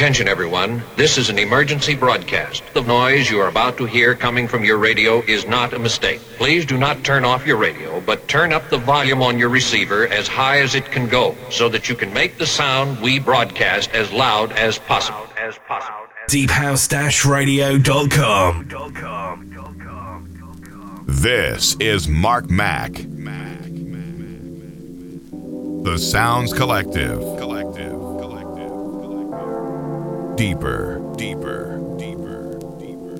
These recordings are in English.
Attention, everyone. This is an emergency broadcast. The noise you are about to hear coming from your radio is not a mistake. Please do not turn off your radio, but turn up the volume on your receiver as high as it can go so that you can make the sound we broadcast as loud as possible. As possible. DeepHouse-Radio.com. This is Mark Mac. The Sounds Collective. Collective. Collective. Collective. Deeper. Deeper. Deeper. Deeper.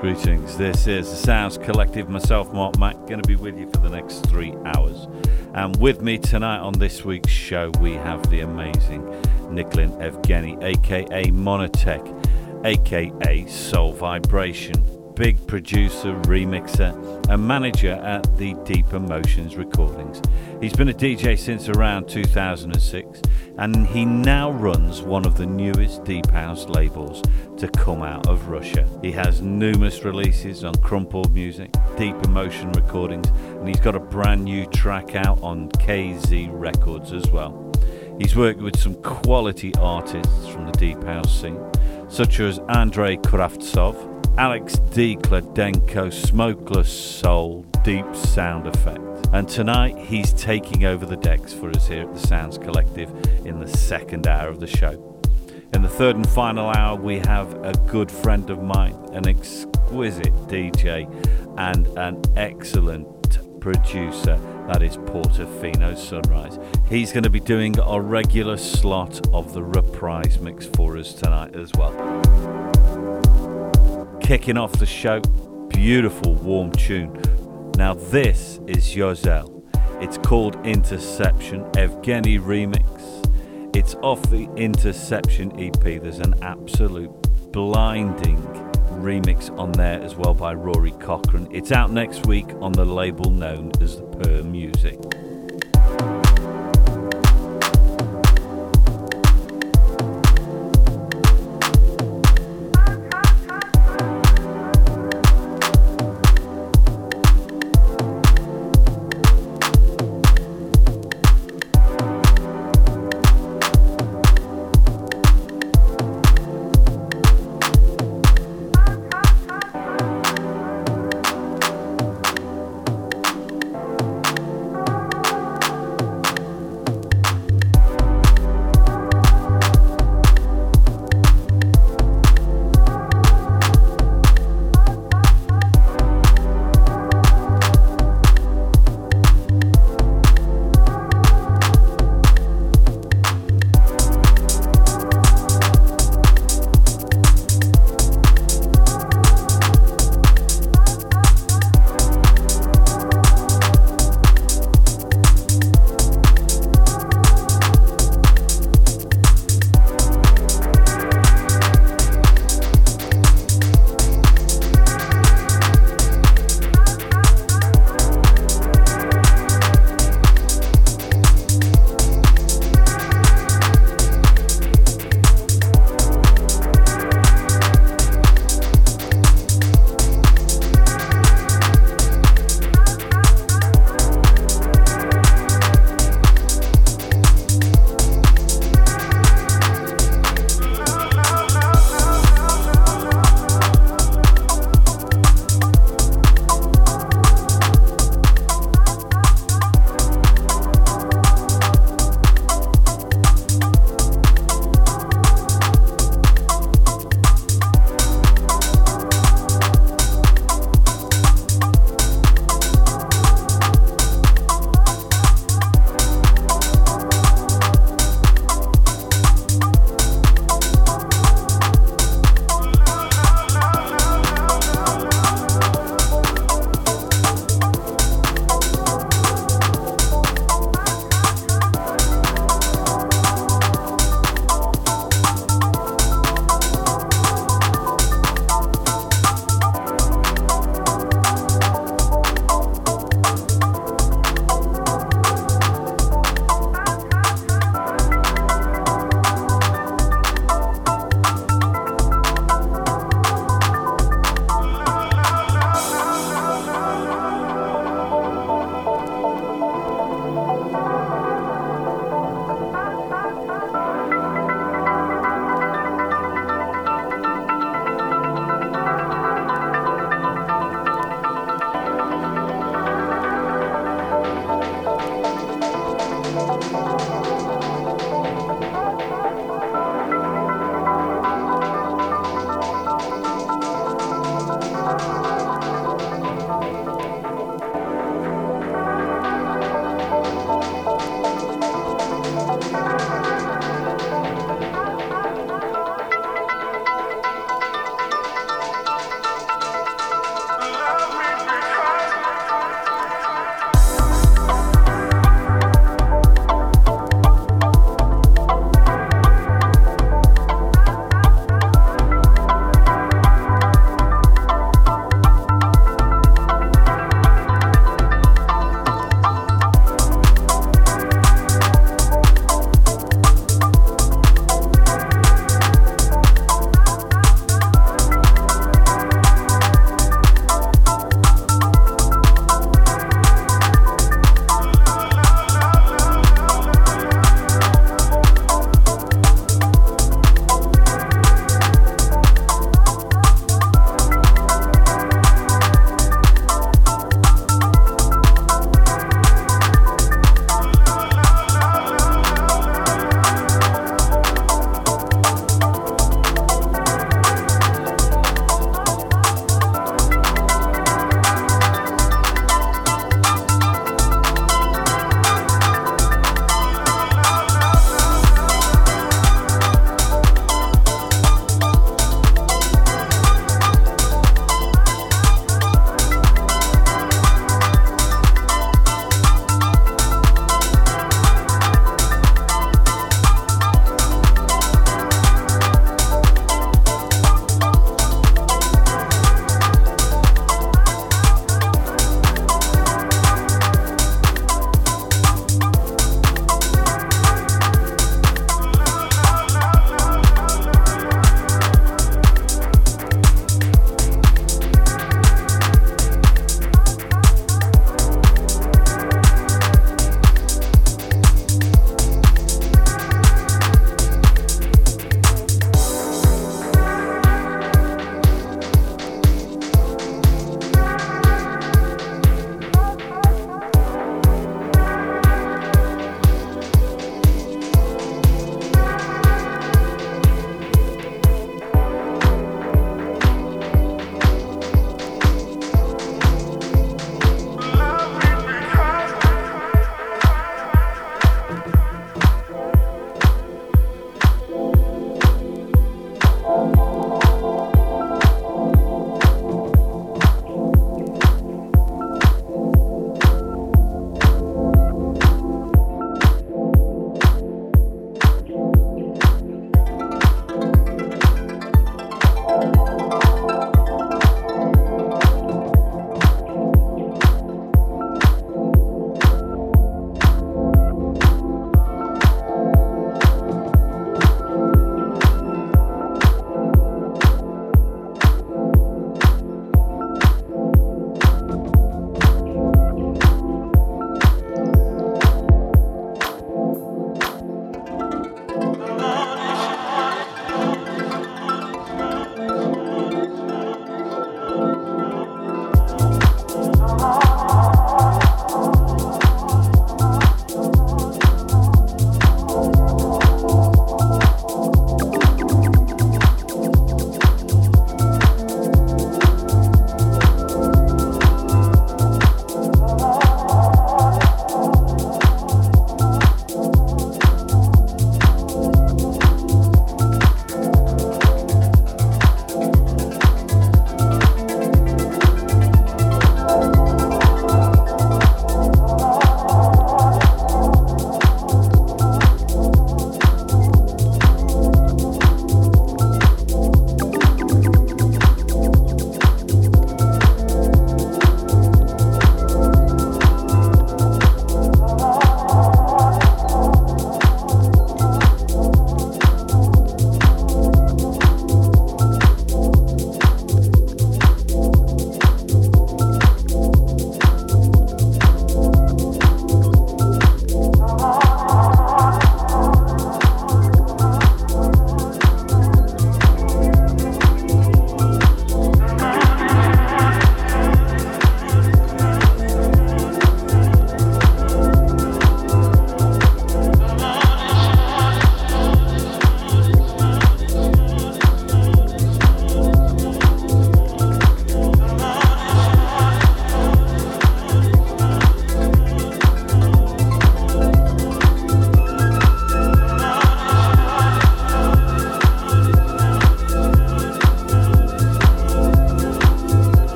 Greetings. This is the Sounds Collective. Myself, Mark Mac, going to be with you for the next three hours. And with me tonight on this week's show, we have the amazing Nikulin Evgeny, aka Monoteq, aka Soul Vibration, big producer, remixer, and manager at the Deeper Motions Recordings. He's been a DJ since around 2006, and he now runs one of the newest Deep House labels to come out of Russia. He has numerous releases on Crumpled Music, Deeper Motion Recordings, and he's got a brand new track out on KZ Records as well. He's worked with some quality artists from the Deep House scene, such as Andrey Kravtsov, Alex Dee Gladenko, Smokeless Soul, Deep Sound Effect. And tonight he's taking over the decks for us here at the Sounds Collective in the second hour of the show. In the third and final hour, we have a good friend of mine, an exquisite DJ, and an excellent producer. That is Portofino Sunrise. He's going to be doing a regular slot of the reprise mix for us tonight as well. Kicking off the show, beautiful warm tune. Now, this is Josel. It's called Interception, Evgeny Remix. It's off the Interception EP. There's an absolute blinding remix on there as well by Rory Cochrane. It's out next week on the label known as the Purr Music.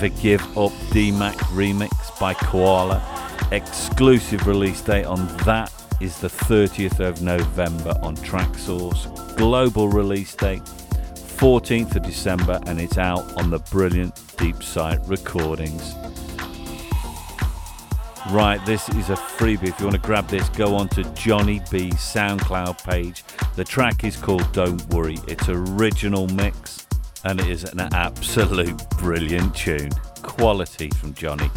Never Give Up Dee Mac remix by Koala. Exclusive release date on that is the 30th of November on Traxsource. Global release date 14th of December and it's out on the brilliant Deep Site Recordings. Right, this is a freebie. If you want to grab this, go on to Jonny Bee's SoundCloud page. The track is called Don't Worry. It's original mix and it is an absolute brilliant tune. Quality from Jonny.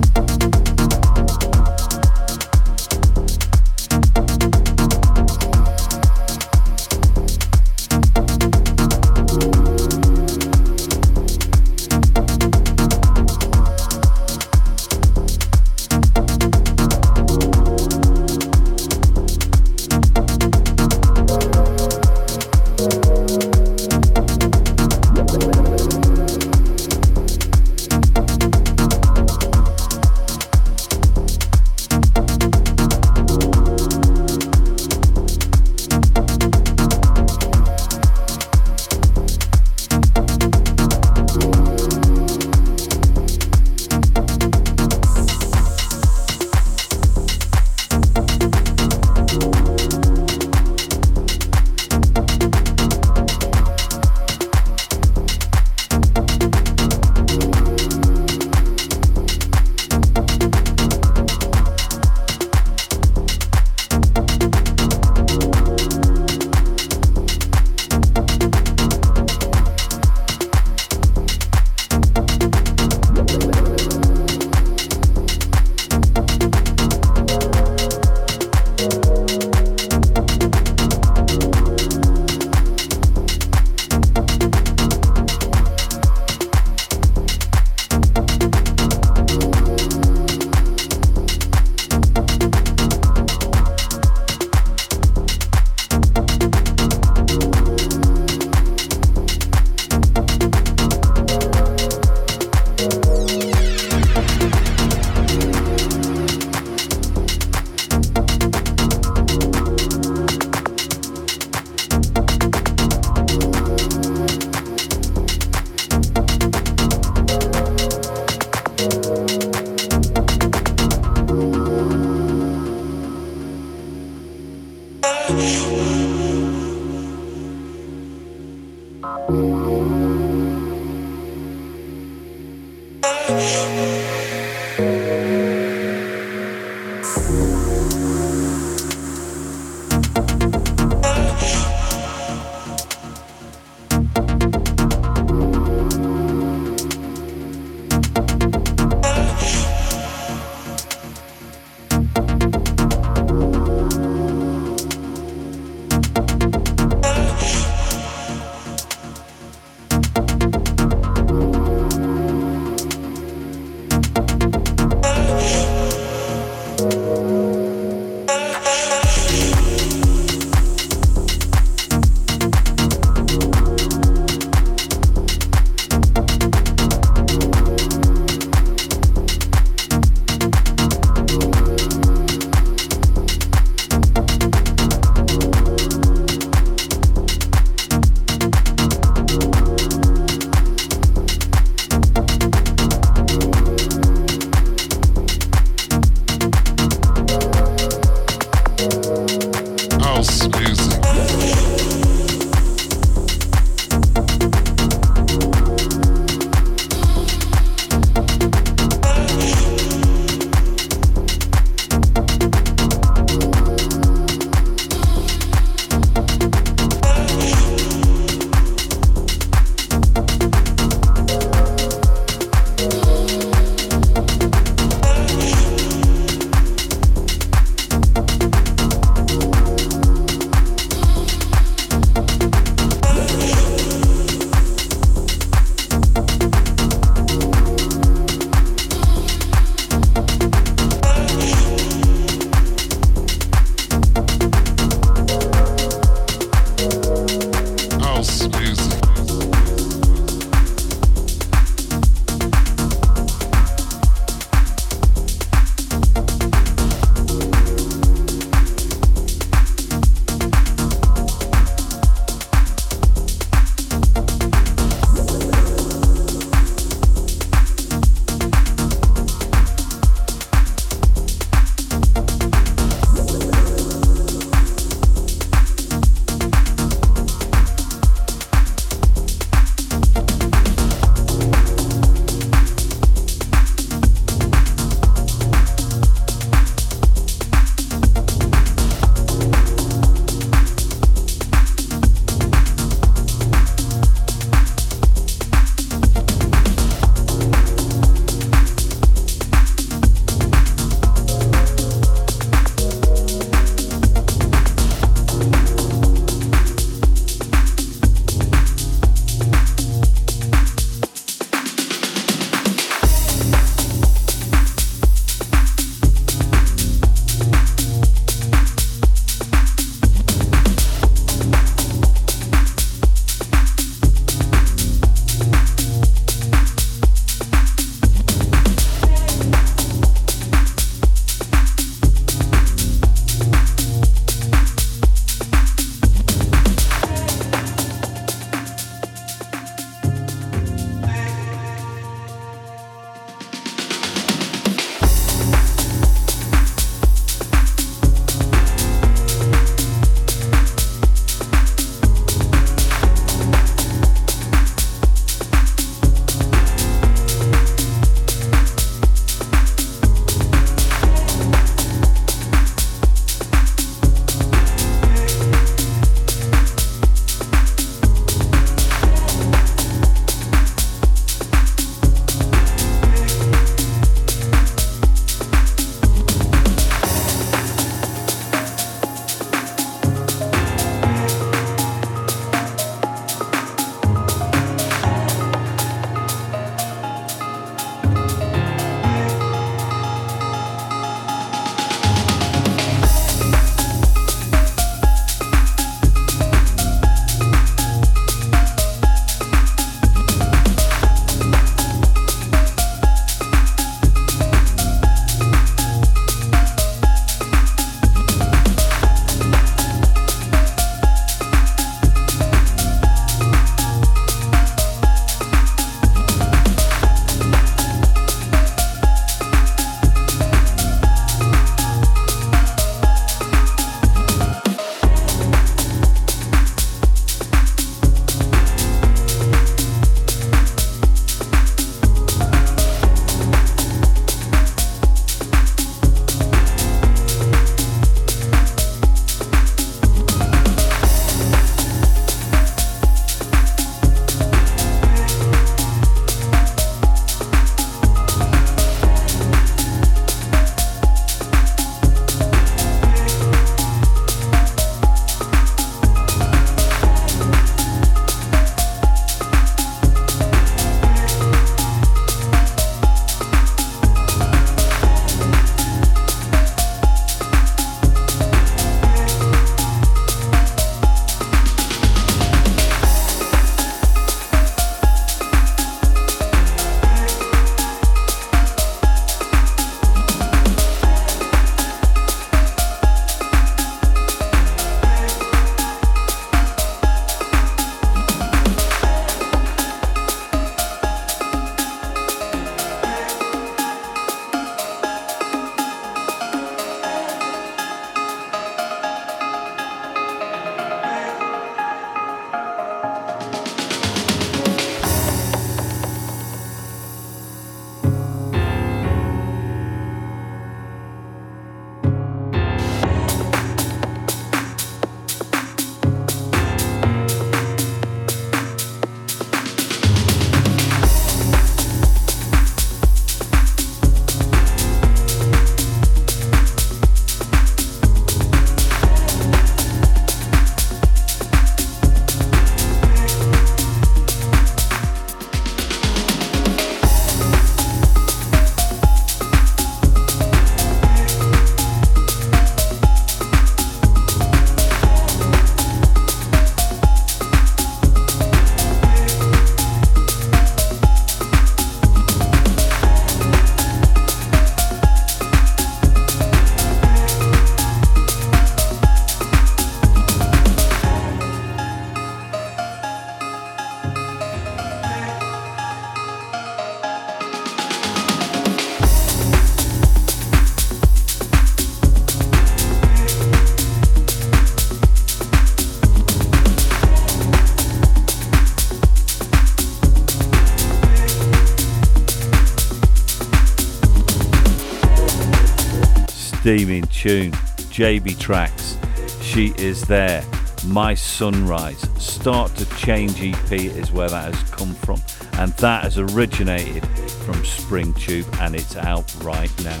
Steaming tune. JB Tracks, She Is There. My Sunrise, Start to Change EP is where that has come from. And that has originated from Spring Tube and it's out right now.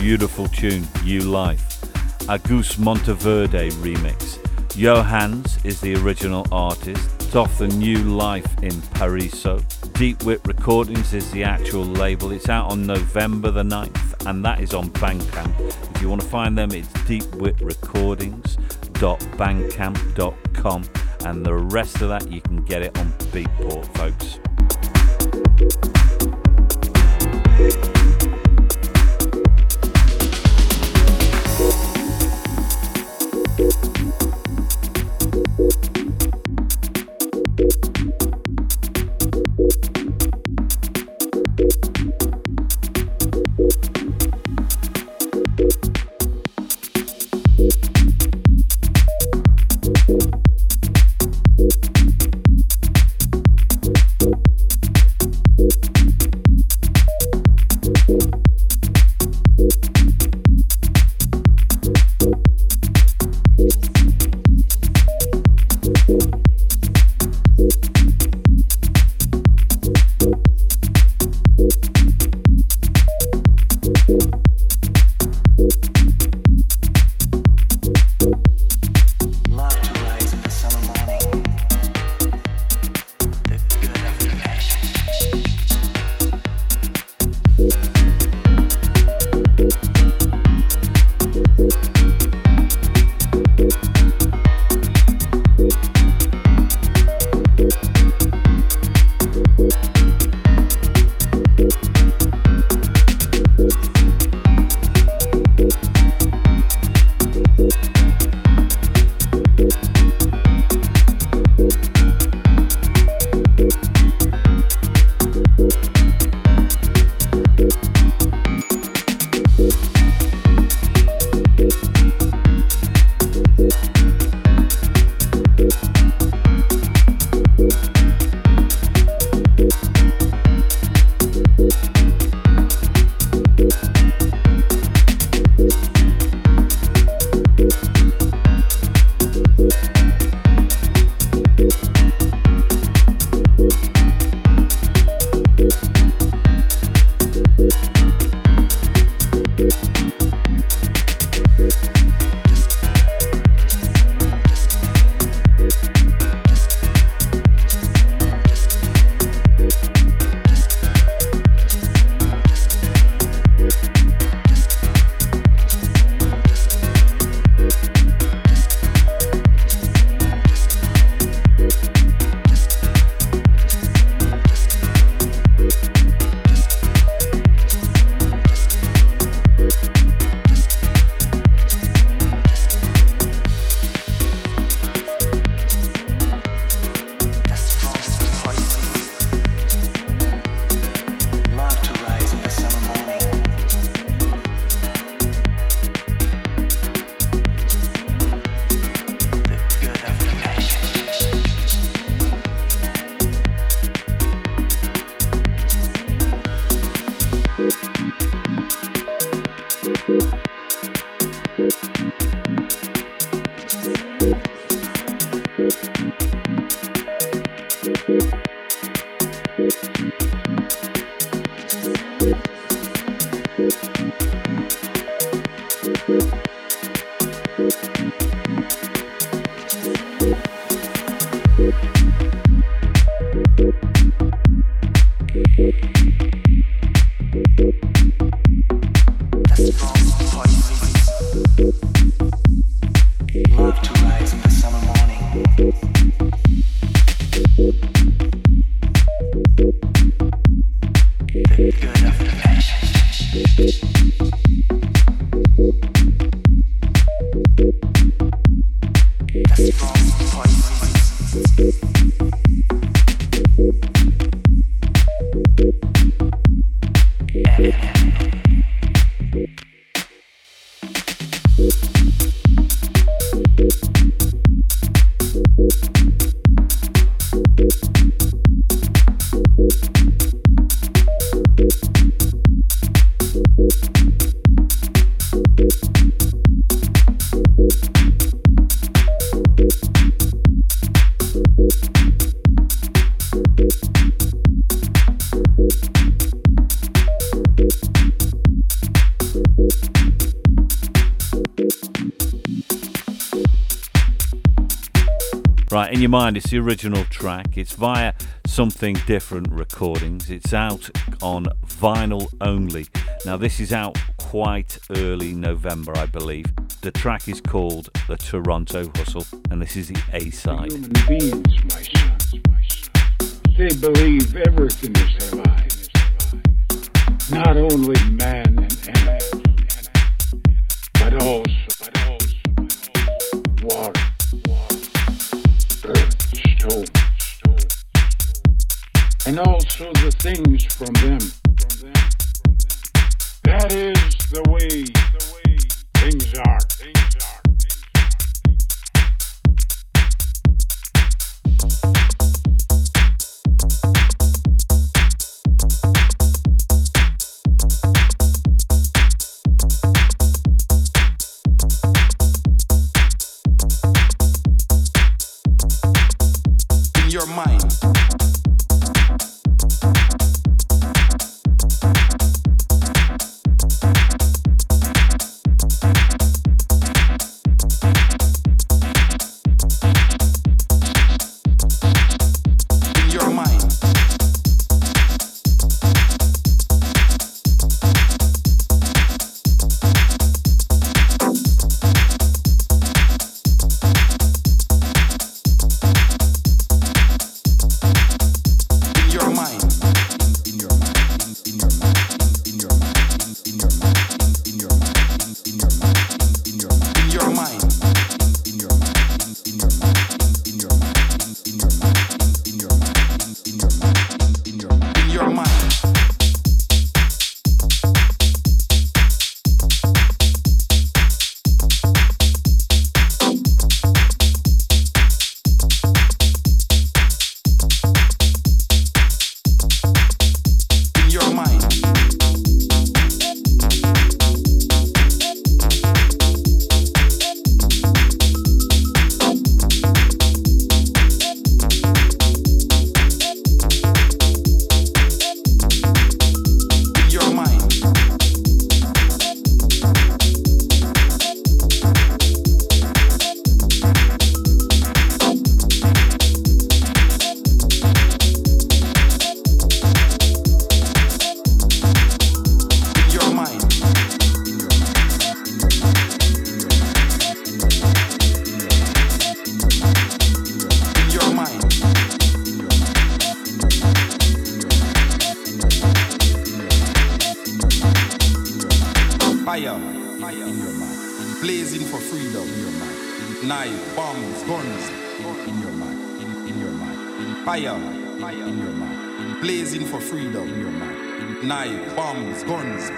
Beautiful tune, You Life. Agus Monteverde remix. Johans is the original artist. It's off the new life in Pariso. DeepWit Recordings is the actual label. It's out on November the 9th and that is on Bandcamp. If you want to find them, it's deepwitrecordings.bandcamp.com and the rest of that you can get it on Beatport, folks. Mind, it's the original track. It's via Something Different Recordings. It's out on vinyl only. Now, this is out quite early November, I believe. The track is called The Toronto Hustle, and this is the A side. They believe everything is alive, not only man and animal, fire in your mind, blazing for freedom in your mind, knife, bombs, guns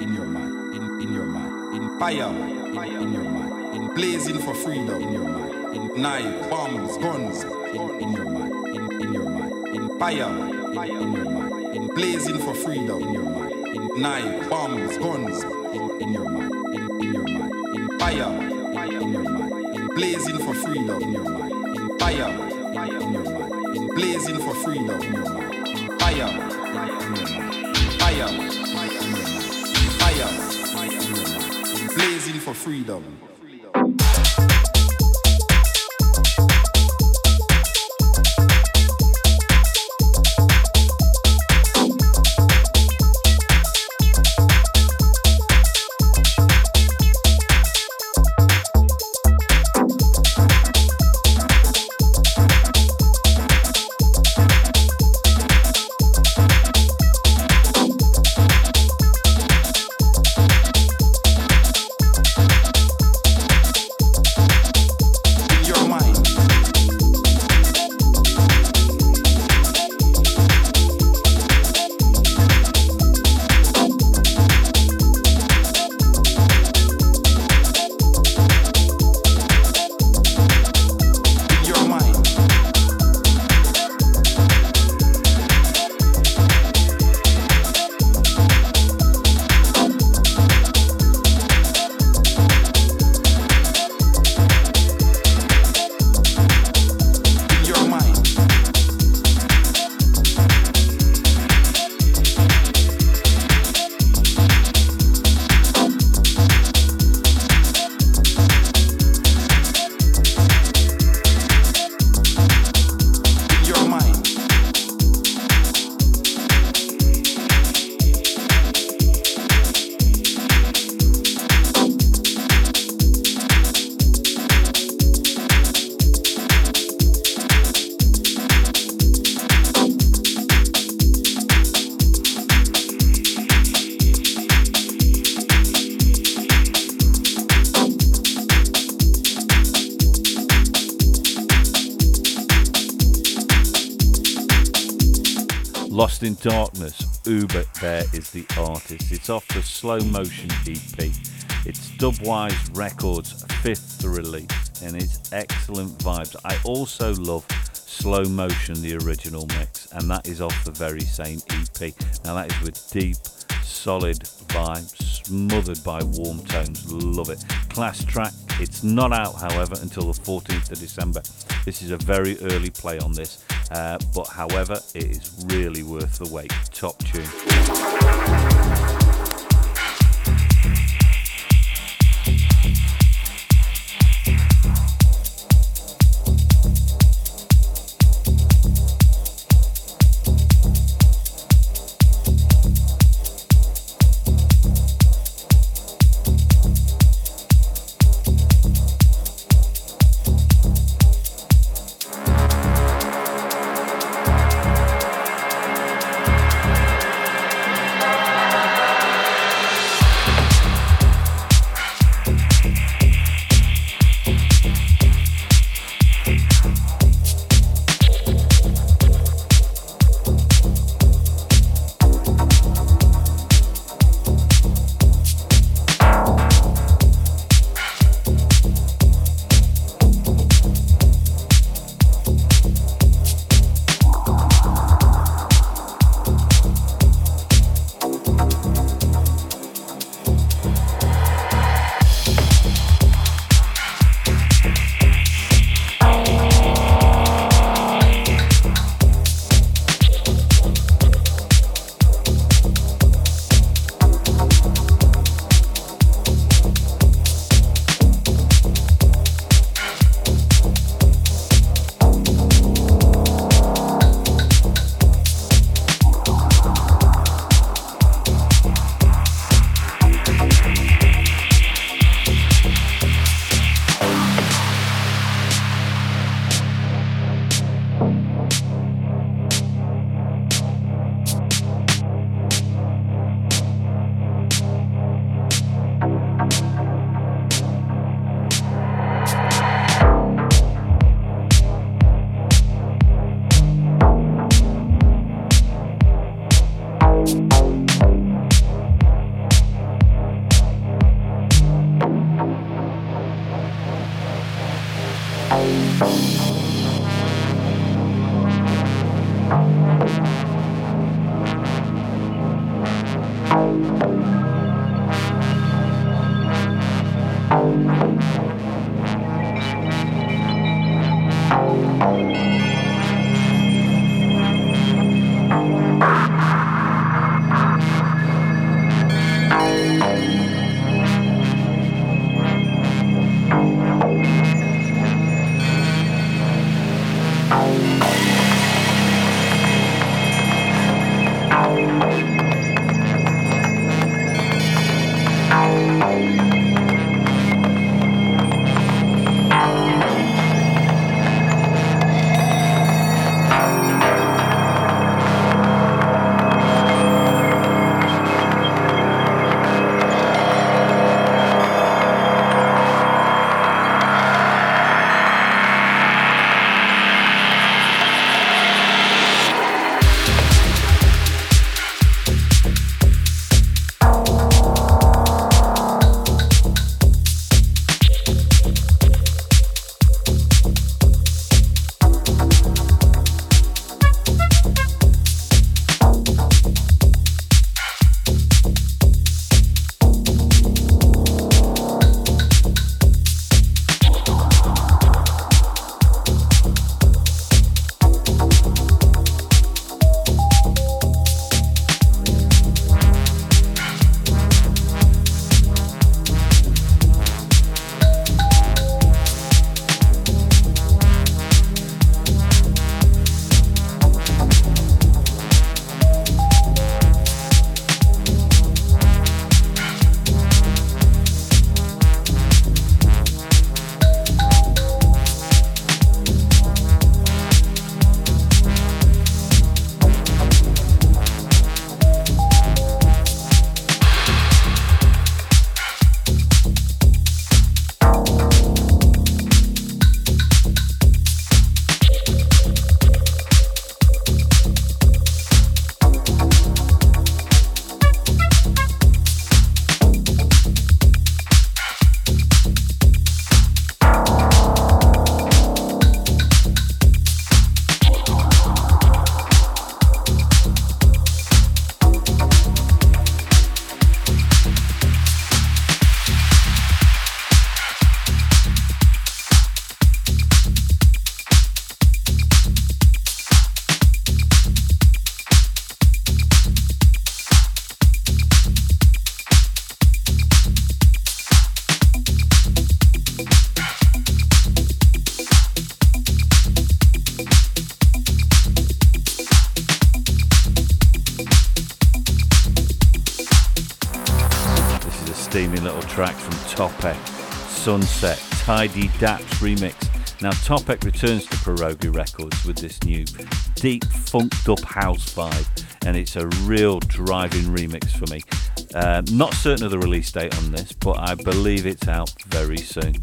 in your mind, in your mind, fire in your mind, blazing for freedom in your mind, knife, bombs, guns in your mind, in your mind, fire in your mind, blazing for freedom in your mind, knife, bombs, guns in your mind, in your mind, fire in your mind, blazing for freedom in your mind, fire in your mind blazing for freedom. Fire, fire, fire, blazing for freedom. Slow Motion EP. It's Dubwise Records' fifth release and it's excellent vibes. I also love Slow Motion, the original mix, and that is off the very same EP. Now that is with deep, solid vibes, smothered by warm tones. Love it. Class track. It's not out, however, until the 14th of December. This is a very early play on this, uh, but however, it is really worth the wait. Top tune. Topek, Sunset, Tidy Daps remix. Now, Topek returns to Pierogi Records with this new deep, funked up house vibe, and it's a real driving remix for me. Uh, not certain of the release date on this, but I believe it's out very soon.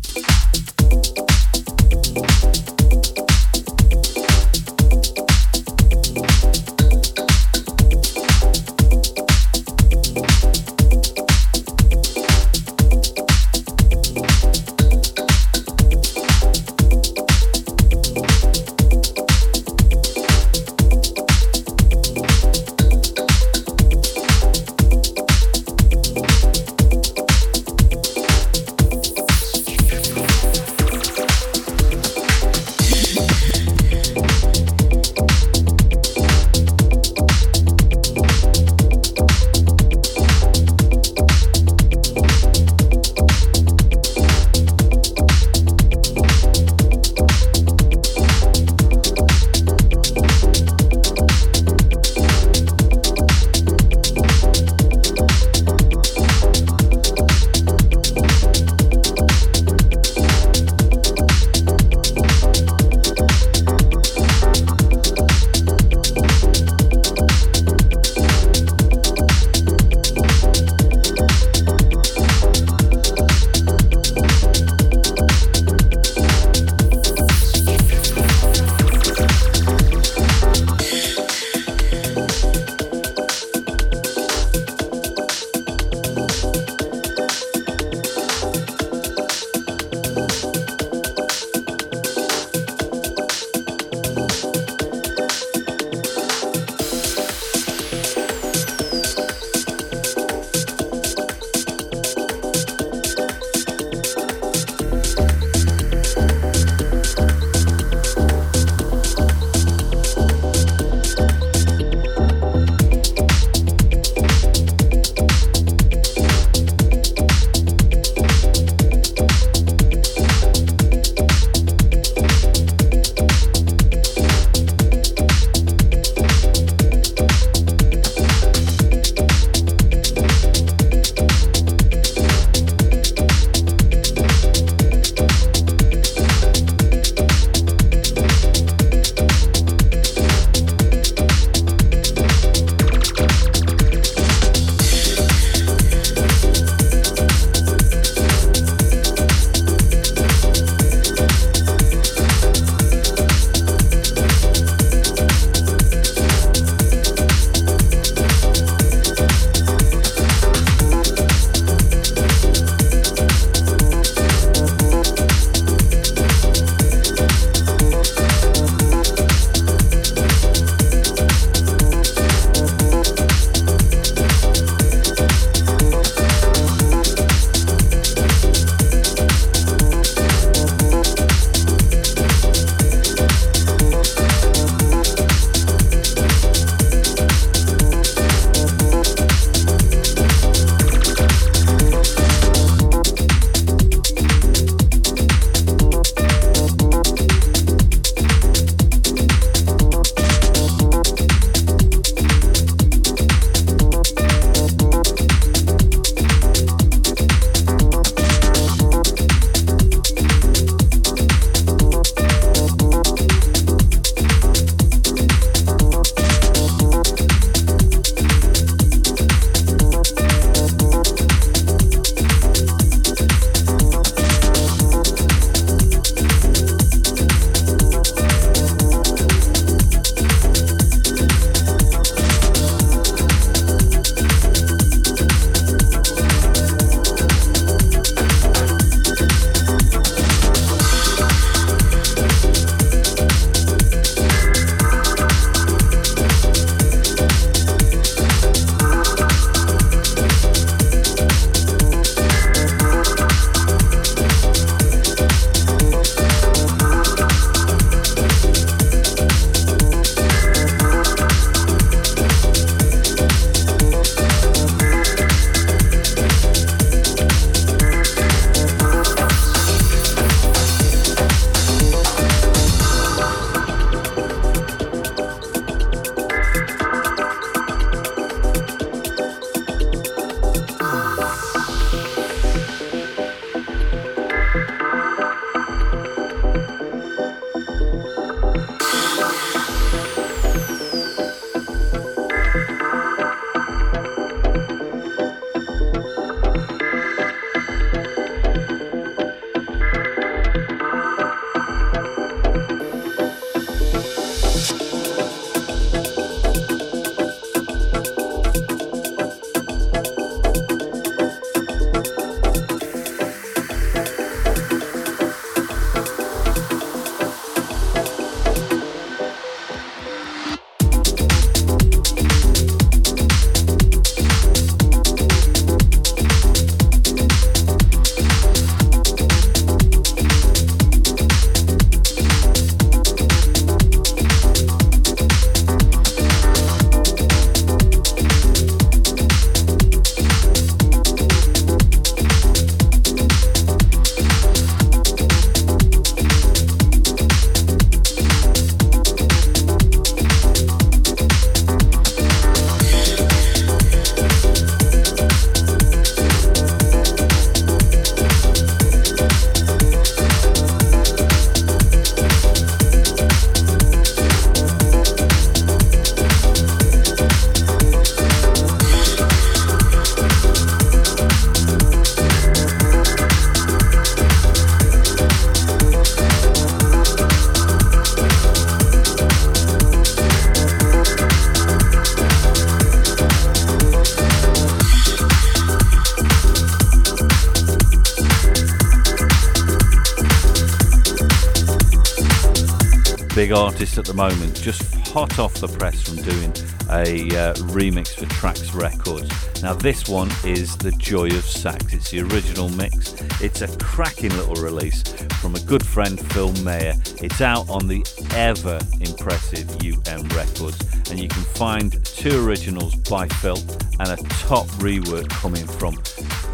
At the moment, just hot off the press from doing a uh, remix for Trax Records. Now, this one is The Joy of Sax. It's the original mix. It's a cracking little release from a good friend, Phil Mayer. It's out on the ever impressive UM Records, and you can find two originals by Phil and a top rework coming from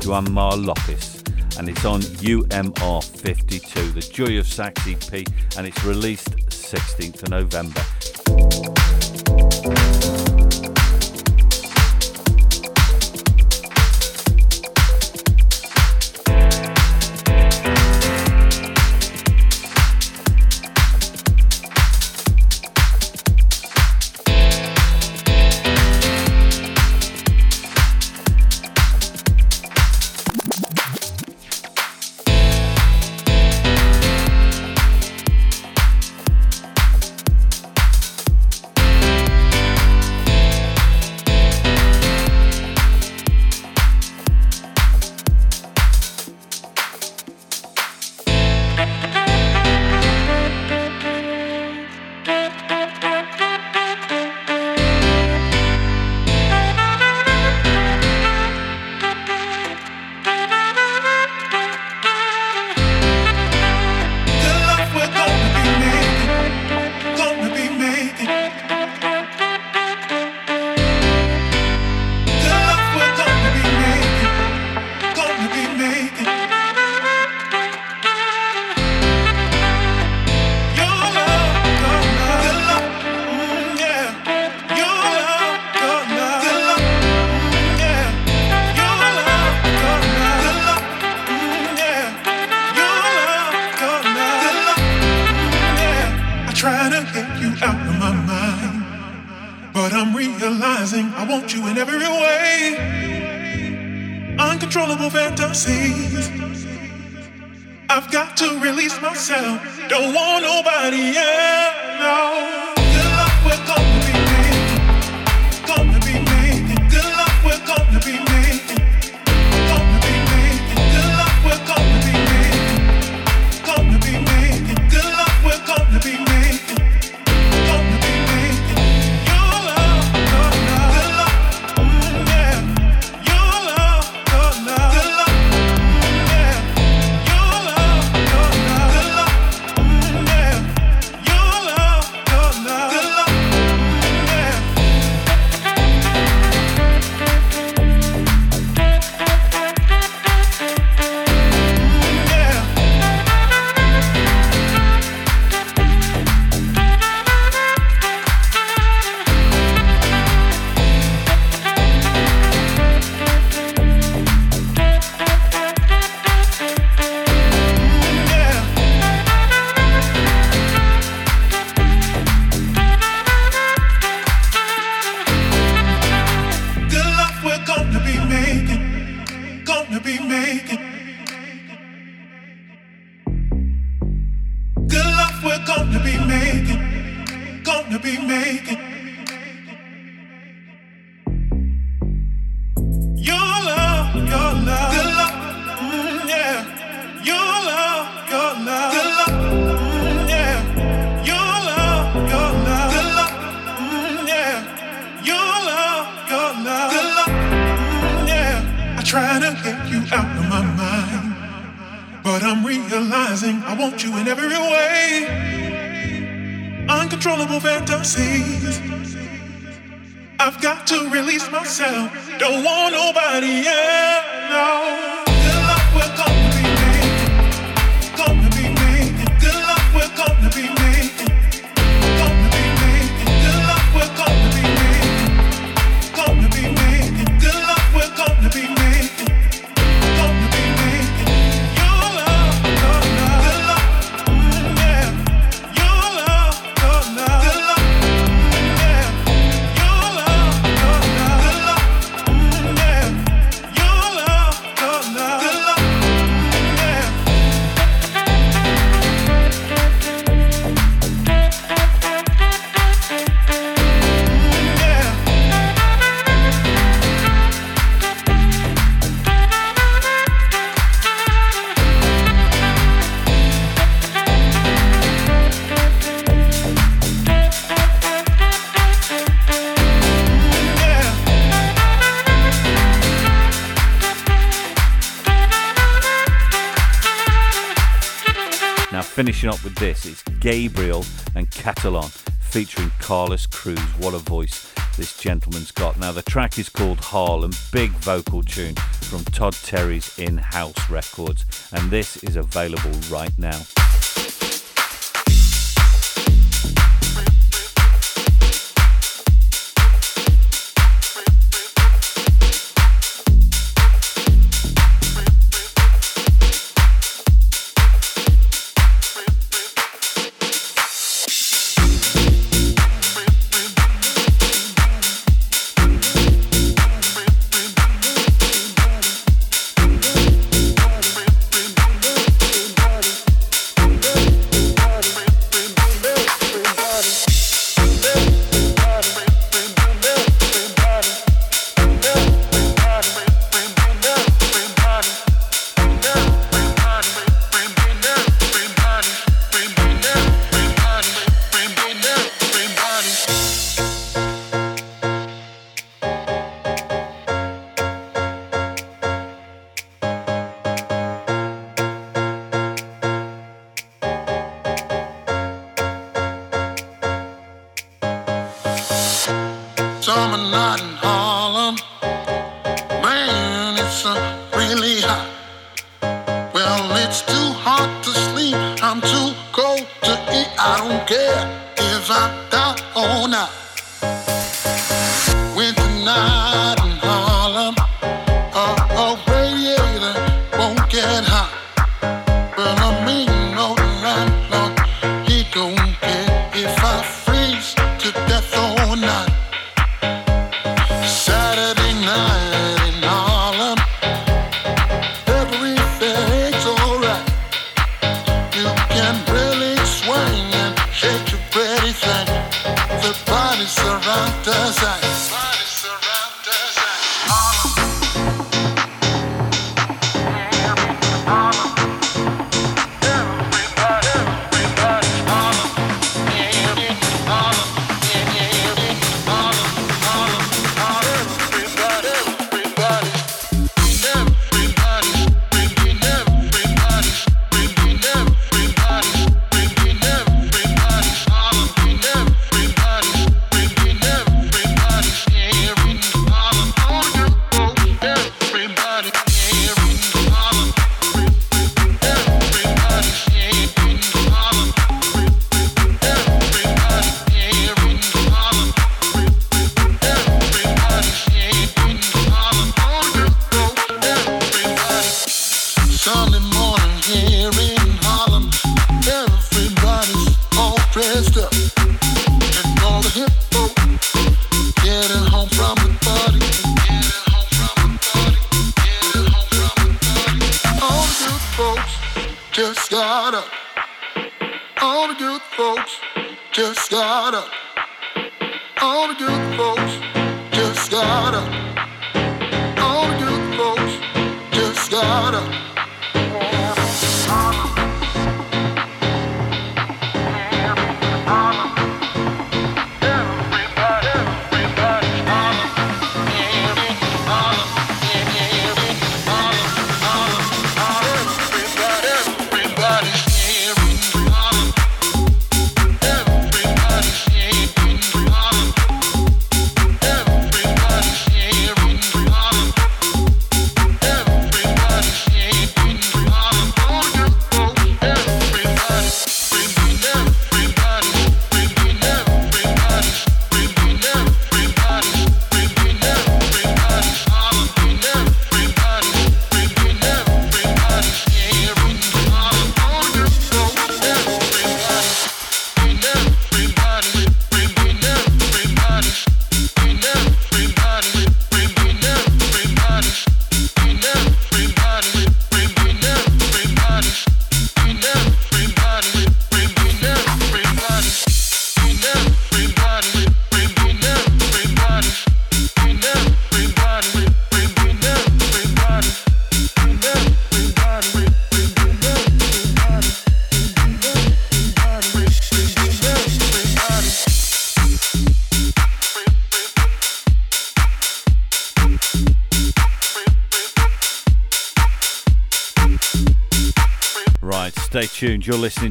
Juan Mar Lopez and it's on UMR 52, the Joy of Sax EP, and it's released 16th of November. myself. Don't want up with this, it's Gabriel and Catalan featuring Carlos Cruz. What a voice this gentleman's got. Now, the track is called Harlem, big vocal tune from Todd Terry's In House Records, and this is available right now. body surround us.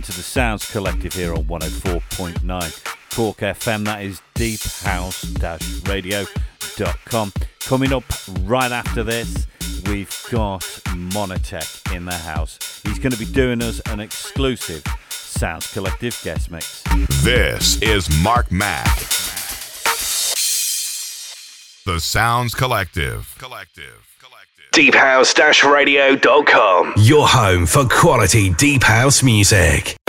Listening to the Sounds Collective here on 104.9 Cork FM. That is deephouse-radio.com. Coming up right after this, we've got Monoteq in the house. He's going to be doing us an exclusive Sounds Collective guest mix. This is Mark Mac. The Sounds. Collective. deephouse-radio.com. Your home for quality deep house music.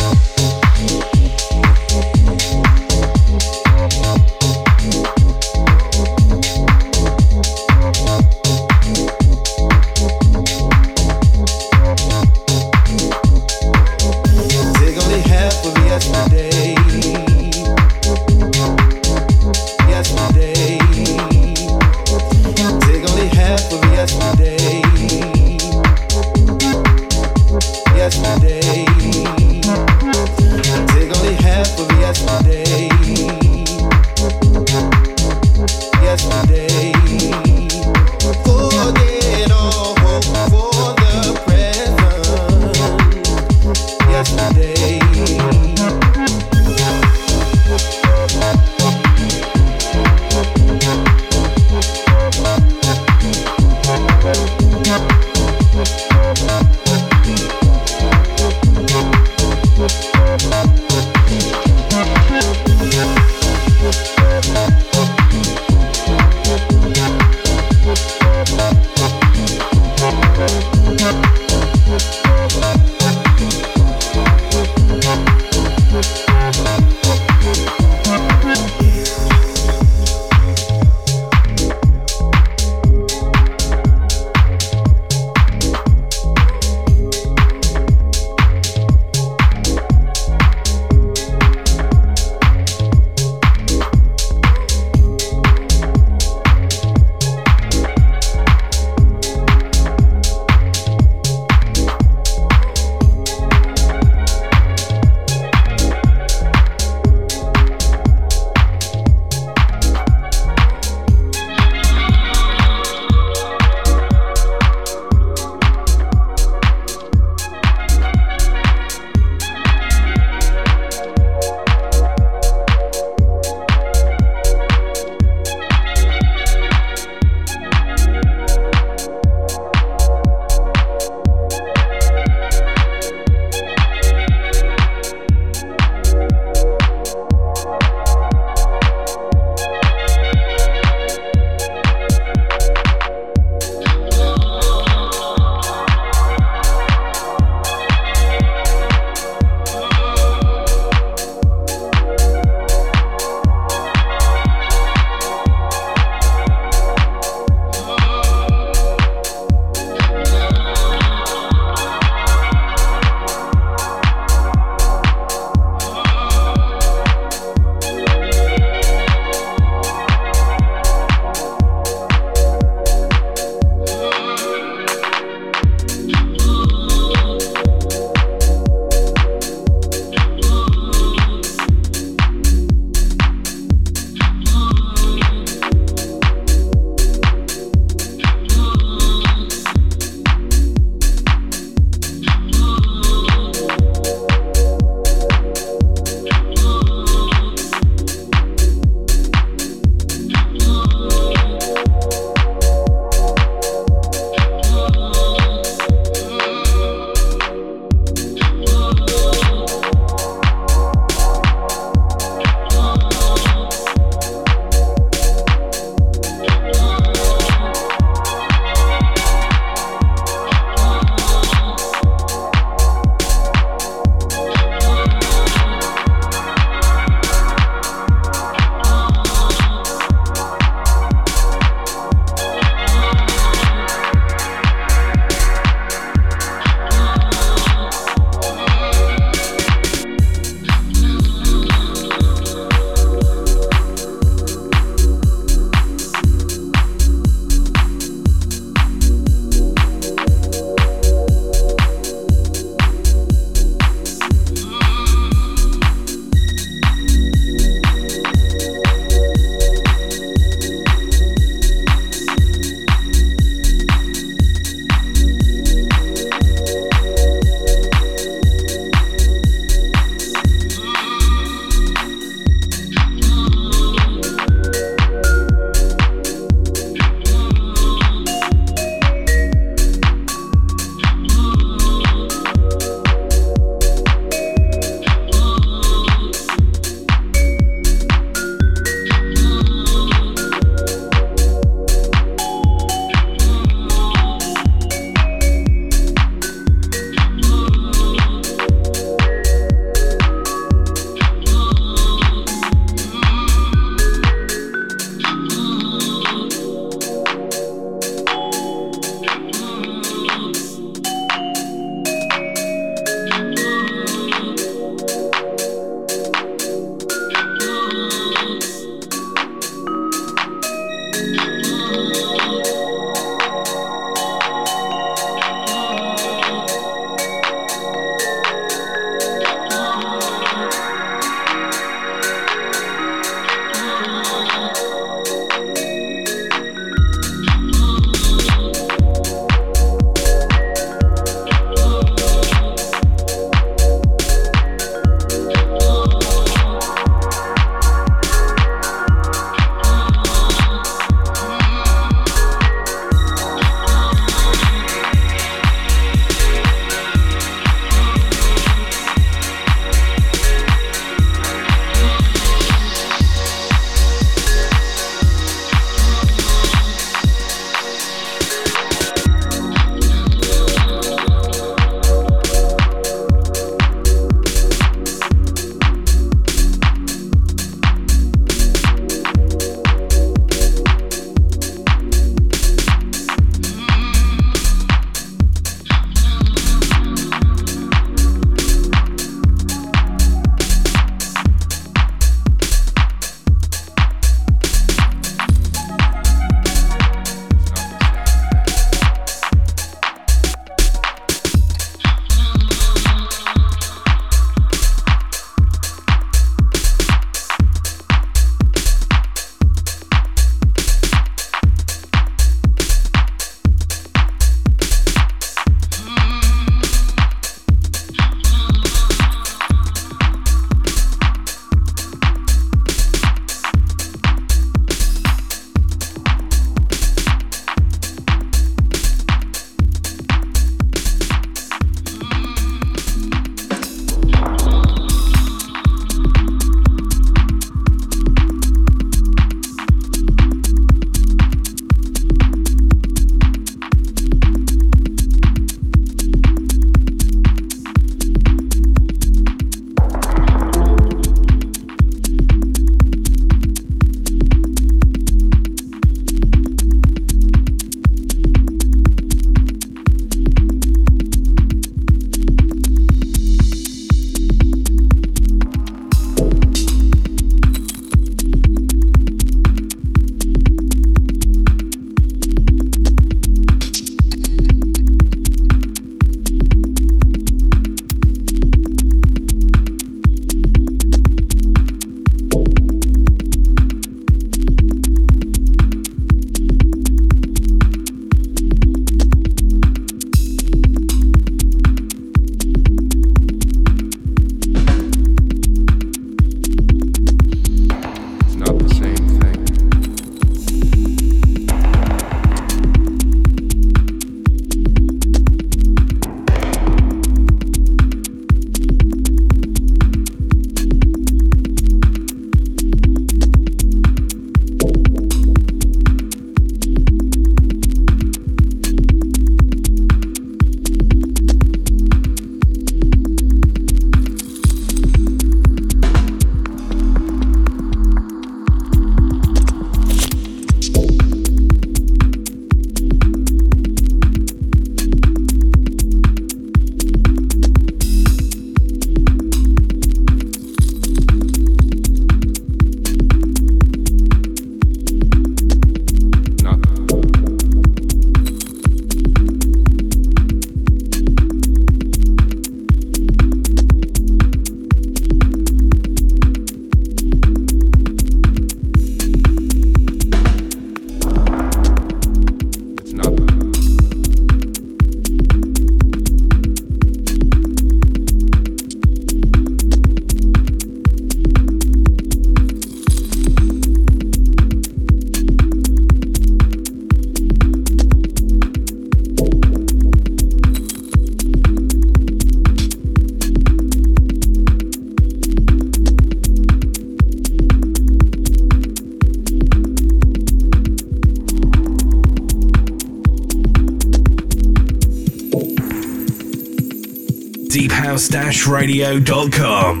house-radio.com.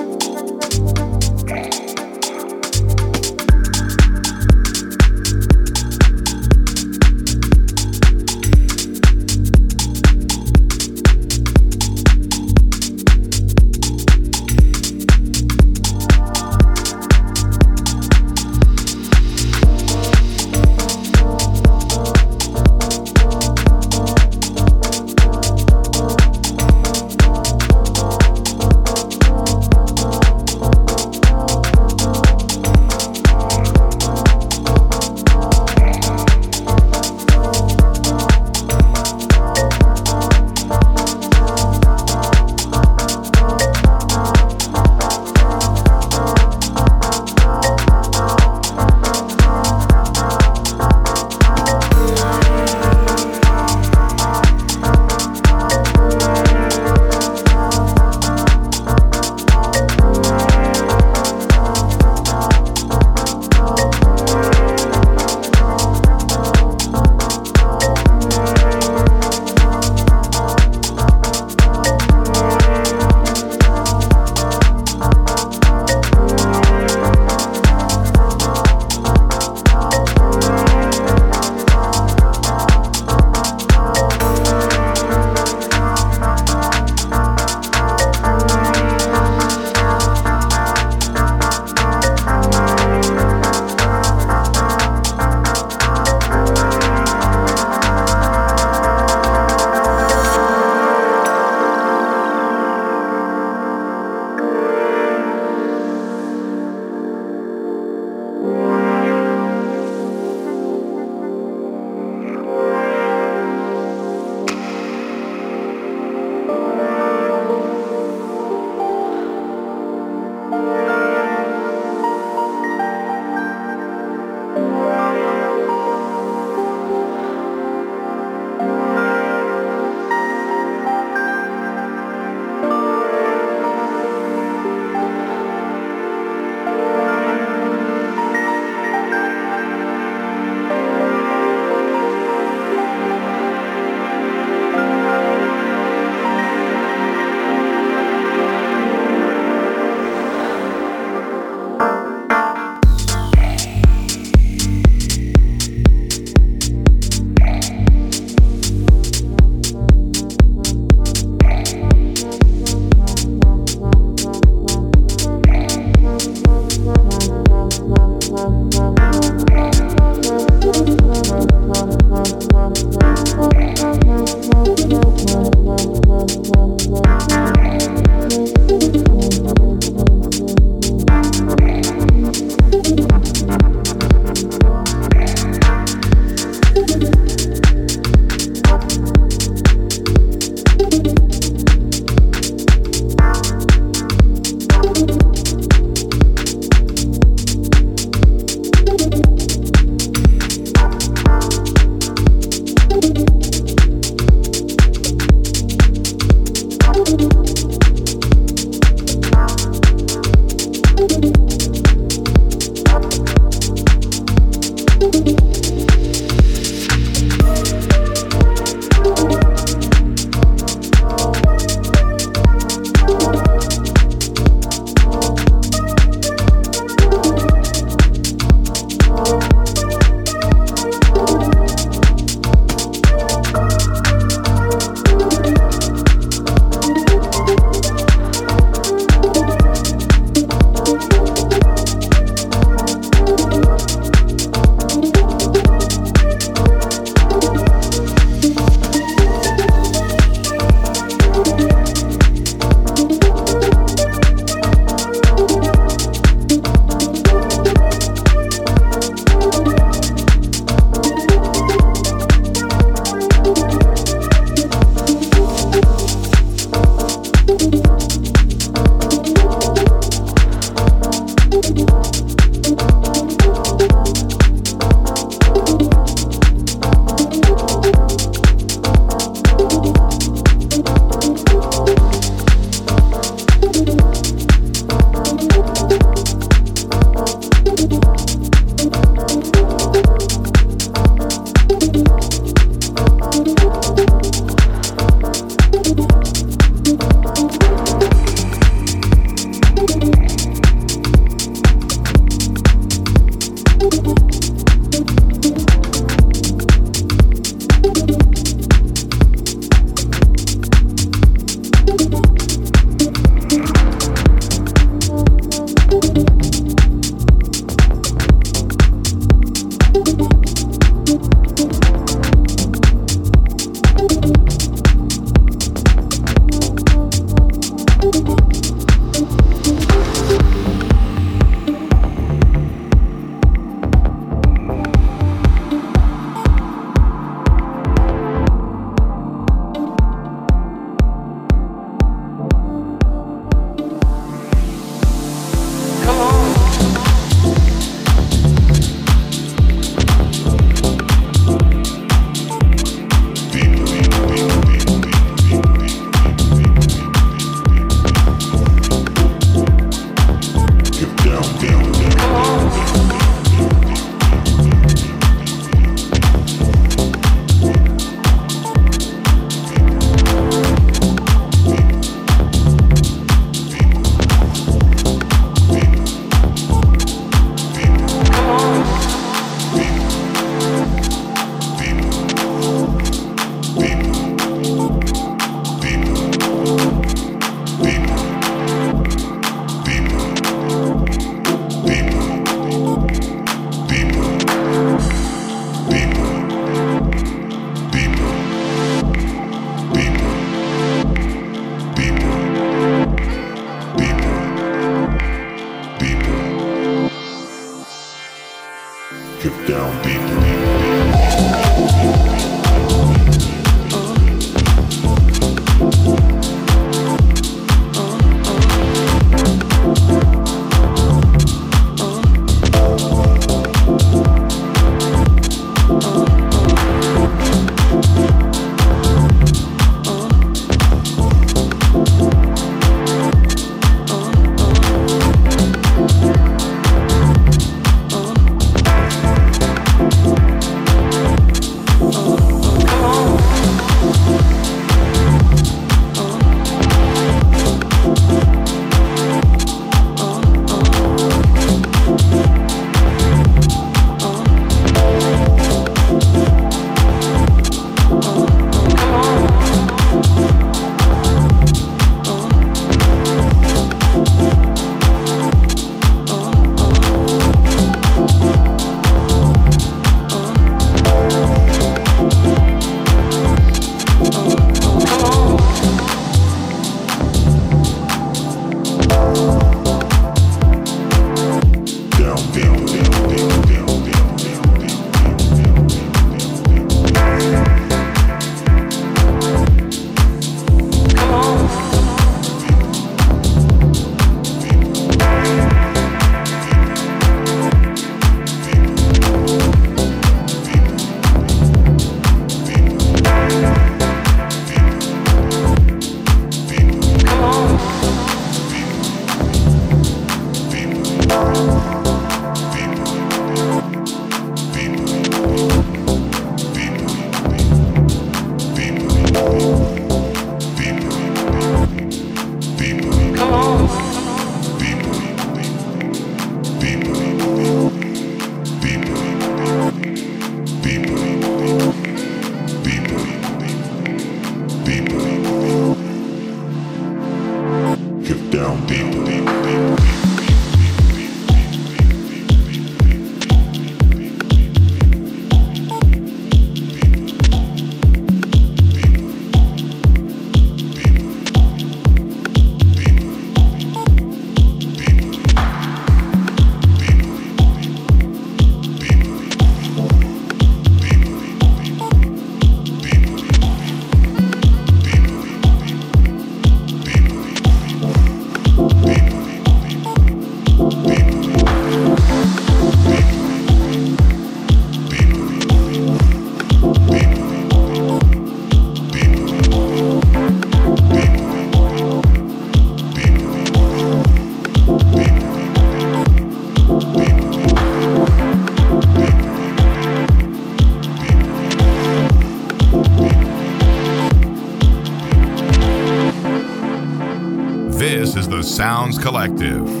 deephouse-radio.com. Collective.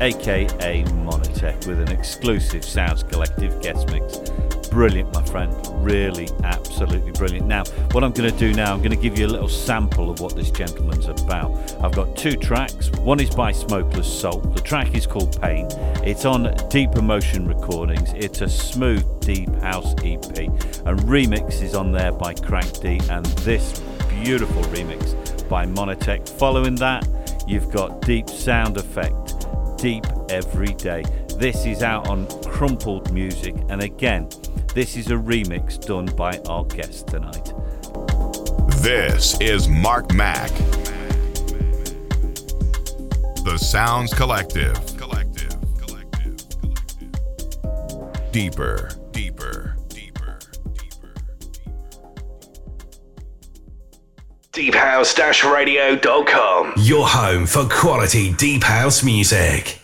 Aka Monoteq, with an exclusive Sounds Collective guest mix. Brilliant, my friend. Really, absolutely brilliant. Now, what I'm going to do now, I'm going to give you a little sample of what this gentleman's about. I've got two tracks. One is by Smokeless Soul. The track is called Pain. It's on Deeper Motion Recordings. It's a smooth, deep house EP. And remix is on there by Crack D. And this beautiful remix by Monoteq. Following that, you've got Deep Sound Effect deep every day. This is out on Crumpled Music, and again, this is a remix done by our guest tonight. This is Mark Mac. The Sounds Collective. Collective. Collective. Collective. Deeper. Deeper. DeepHouse-Radio.com. Your home for quality deep house music.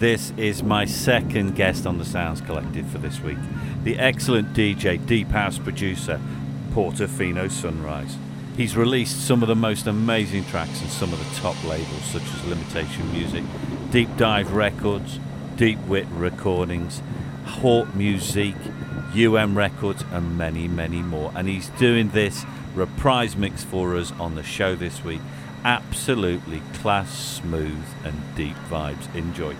This is my second guest on the Sounds Collective for this week. The excellent DJ, deep house producer, Portofino Sunrise. He's released some of the most amazing tracks in some of the top labels such as Limitation Music, Deep Dive Records, DeepWit Recordings, Haute Music, UM Records, and many, many more. And he's doing this reprise mix for us on the show this week absolutely class, smooth, and deep vibes. Enjoy.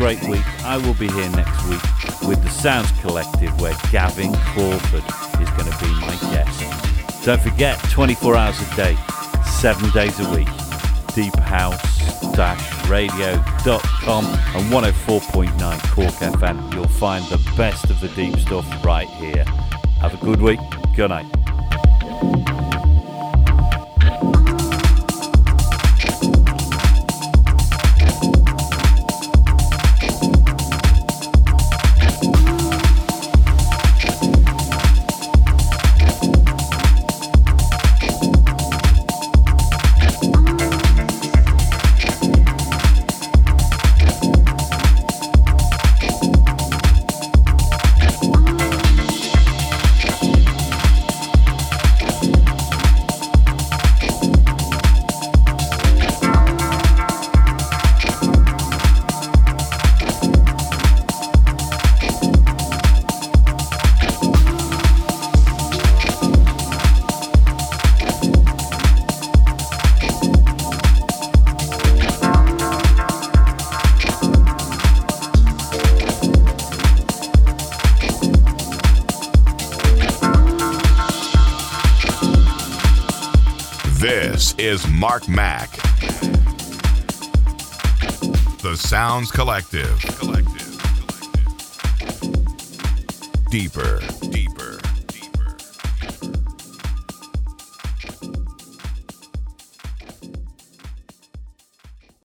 Great week. I will be here next week with the Sounds Collective where Gavin Crawford is going to be my guest. Don't forget, 24 hours a day, 7 days a week, deephouse-radio.com and 104.9 Cork FM. You'll find the best of the deep stuff right here. Have a good week. Good night. Mark Mac. The Sounds Collective. Collective. Deeper, deeper.